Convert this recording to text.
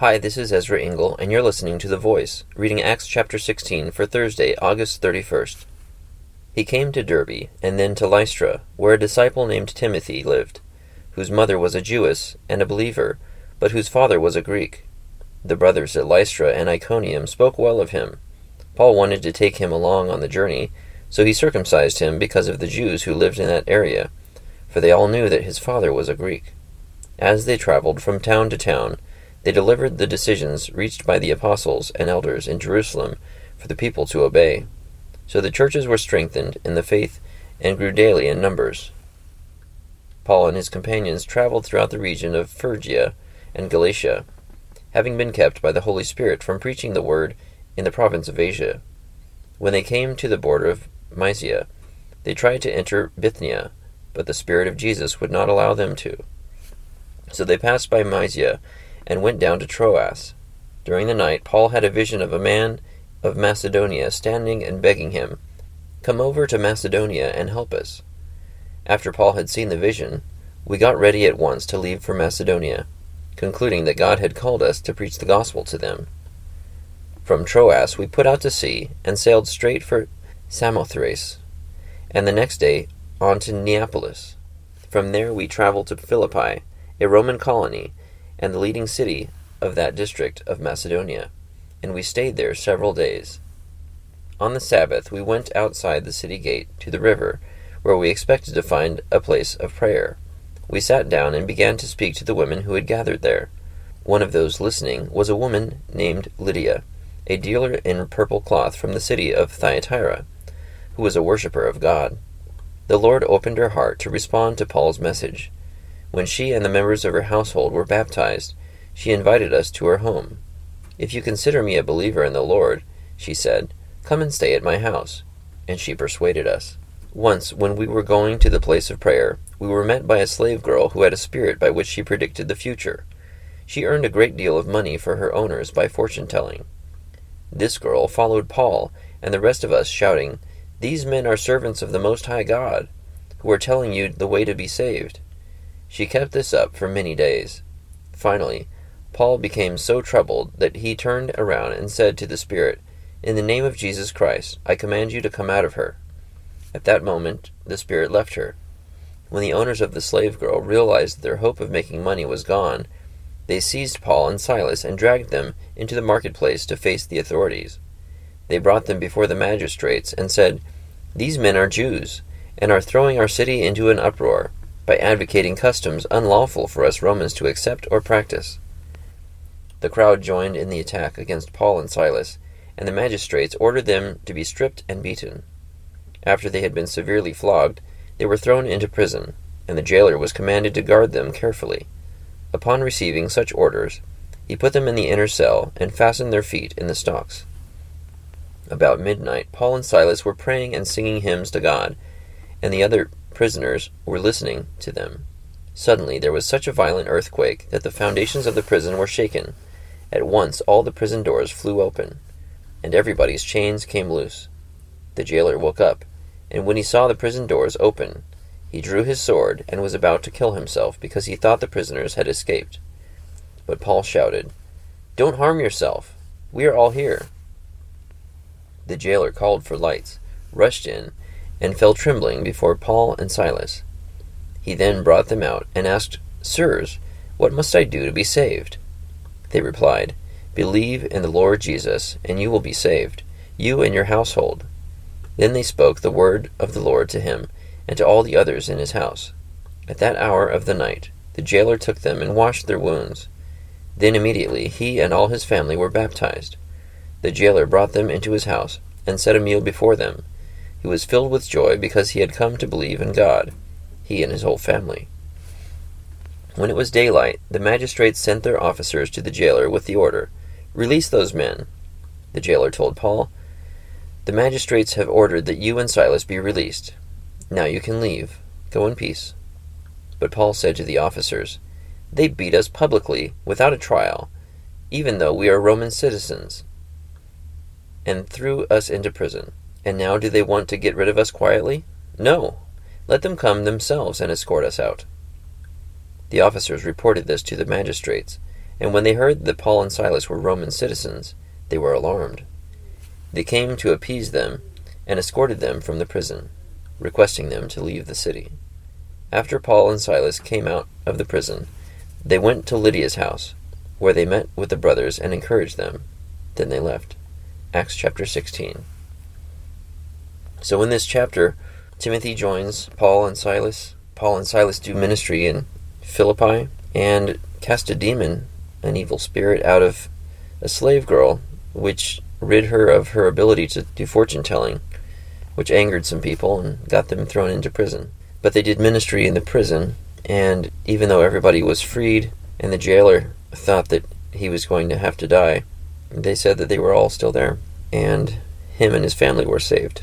Hi, this is Ezra Engel, and you're listening to The Voice, reading Acts chapter 16 for Thursday, August 31st. He came to Derbe, and then to Lystra, where a disciple named Timothy lived, whose mother was a Jewess and a believer, but whose father was a Greek. The brothers at Lystra and Iconium spoke well of him. Paul wanted to take him along on the journey, so he circumcised him because of the Jews who lived in that area, for they all knew that his father was a Greek. As they traveled from town to town, they delivered the decisions reached by the apostles and elders in Jerusalem for the people to obey. So the churches were strengthened in the faith and grew daily in numbers. Paul and his companions traveled throughout the region of Phrygia and Galatia, having been kept by the Holy Spirit from preaching the word in the province of Asia. When they came to the border of Mysia, they tried to enter Bithynia, but the Spirit of Jesus would not allow them to. So they passed by Mysia and went down to Troas. During the night, Paul had a vision of a man of Macedonia standing and begging him, Come over to Macedonia and help us. After Paul had seen the vision, we got ready at once to leave for Macedonia, concluding that God had called us to preach the gospel to them. From Troas we put out to sea and sailed straight for Samothrace, and the next day on to Neapolis. From there we traveled to Philippi, a Roman colony, and the leading city of that district of Macedonia, and we stayed there several days. On the Sabbath we went outside the city gate to the river, where we expected to find a place of prayer. We sat down and began to speak to the women who had gathered there. One of those listening was a woman named Lydia, a dealer in purple cloth from the city of Thyatira, who was a worshipper of God. The Lord opened her heart to respond to Paul's message. When she and the members of her household were baptized, she invited us to her home. If you consider me a believer in the Lord, she said, come and stay at my house. And she persuaded us. Once, when we were going to the place of prayer, we were met by a slave girl who had a spirit by which she predicted the future. She earned a great deal of money for her owners by fortune telling. This girl followed Paul and the rest of us, shouting, These men are servants of the Most High God, who are telling you the way to be saved. She kept this up for many days. Finally, Paul became so troubled that he turned around and said to the Spirit, In the name of Jesus Christ, I command you to come out of her. At that moment, the Spirit left her. When the owners of the slave girl realized that their hope of making money was gone, they seized Paul and Silas and dragged them into the marketplace to face the authorities. They brought them before the magistrates and said, These men are Jews, and are throwing our city into an uproar by advocating customs unlawful for us Romans to accept or practice. The crowd joined in the attack against Paul and Silas, and the magistrates ordered them to be stripped and beaten. After they had been severely flogged, they were thrown into prison, and the jailer was commanded to guard them carefully. Upon receiving such orders, he put them in the inner cell and fastened their feet in the stocks. About midnight, Paul and Silas were praying and singing hymns to God, and the other prisoners were listening to them. Suddenly there was such a violent earthquake that the foundations of the prison were shaken. At once all the prison doors flew open, and everybody's chains came loose. The jailer woke up, and when he saw the prison doors open, he drew his sword and was about to kill himself because he thought the prisoners had escaped. But Paul shouted, Don't harm yourself. We are all here. The jailer called for lights, rushed in, and fell trembling before Paul and Silas. He then brought them out and asked, Sirs, what must I do to be saved? They replied, Believe in the Lord Jesus, and you will be saved, you and your household. Then they spoke the word of the Lord to him, and to all the others in his house. At that hour of the night, the jailer took them and washed their wounds. Then immediately he and all his family were baptized. The jailer brought them into his house, and set a meal before them he was filled with joy because he had come to believe in God, he and his whole family. When it was daylight, the magistrates sent their officers to the jailer with the order, Release those men. The jailer told Paul, The magistrates have ordered that you and Silas be released. Now you can leave. Go in peace. But Paul said to the officers, They beat us publicly, without a trial, even though we are Roman citizens, and threw us into prison. And now do they want to get rid of us quietly? No. Let them come themselves and escort us out. The officers reported this to the magistrates, And when they heard that Paul and Silas were Roman citizens, they were alarmed. They came to appease them, and escorted them from the prison, requesting them to leave the city. After Paul and Silas came out of the prison, they went to Lydia's house, where they met with the brothers and encouraged them. Then they left. Acts chapter 16. So in this chapter, Timothy joins Paul and Silas. Paul and Silas do ministry in Philippi and cast a demon, an evil spirit, out of a slave girl, which rid her of her ability to do fortune telling, which angered some people and got them thrown into prison. But they did ministry in the prison, and even though everybody was freed and the jailer thought that he was going to have to die, they said that they were all still there, and him and his family were saved.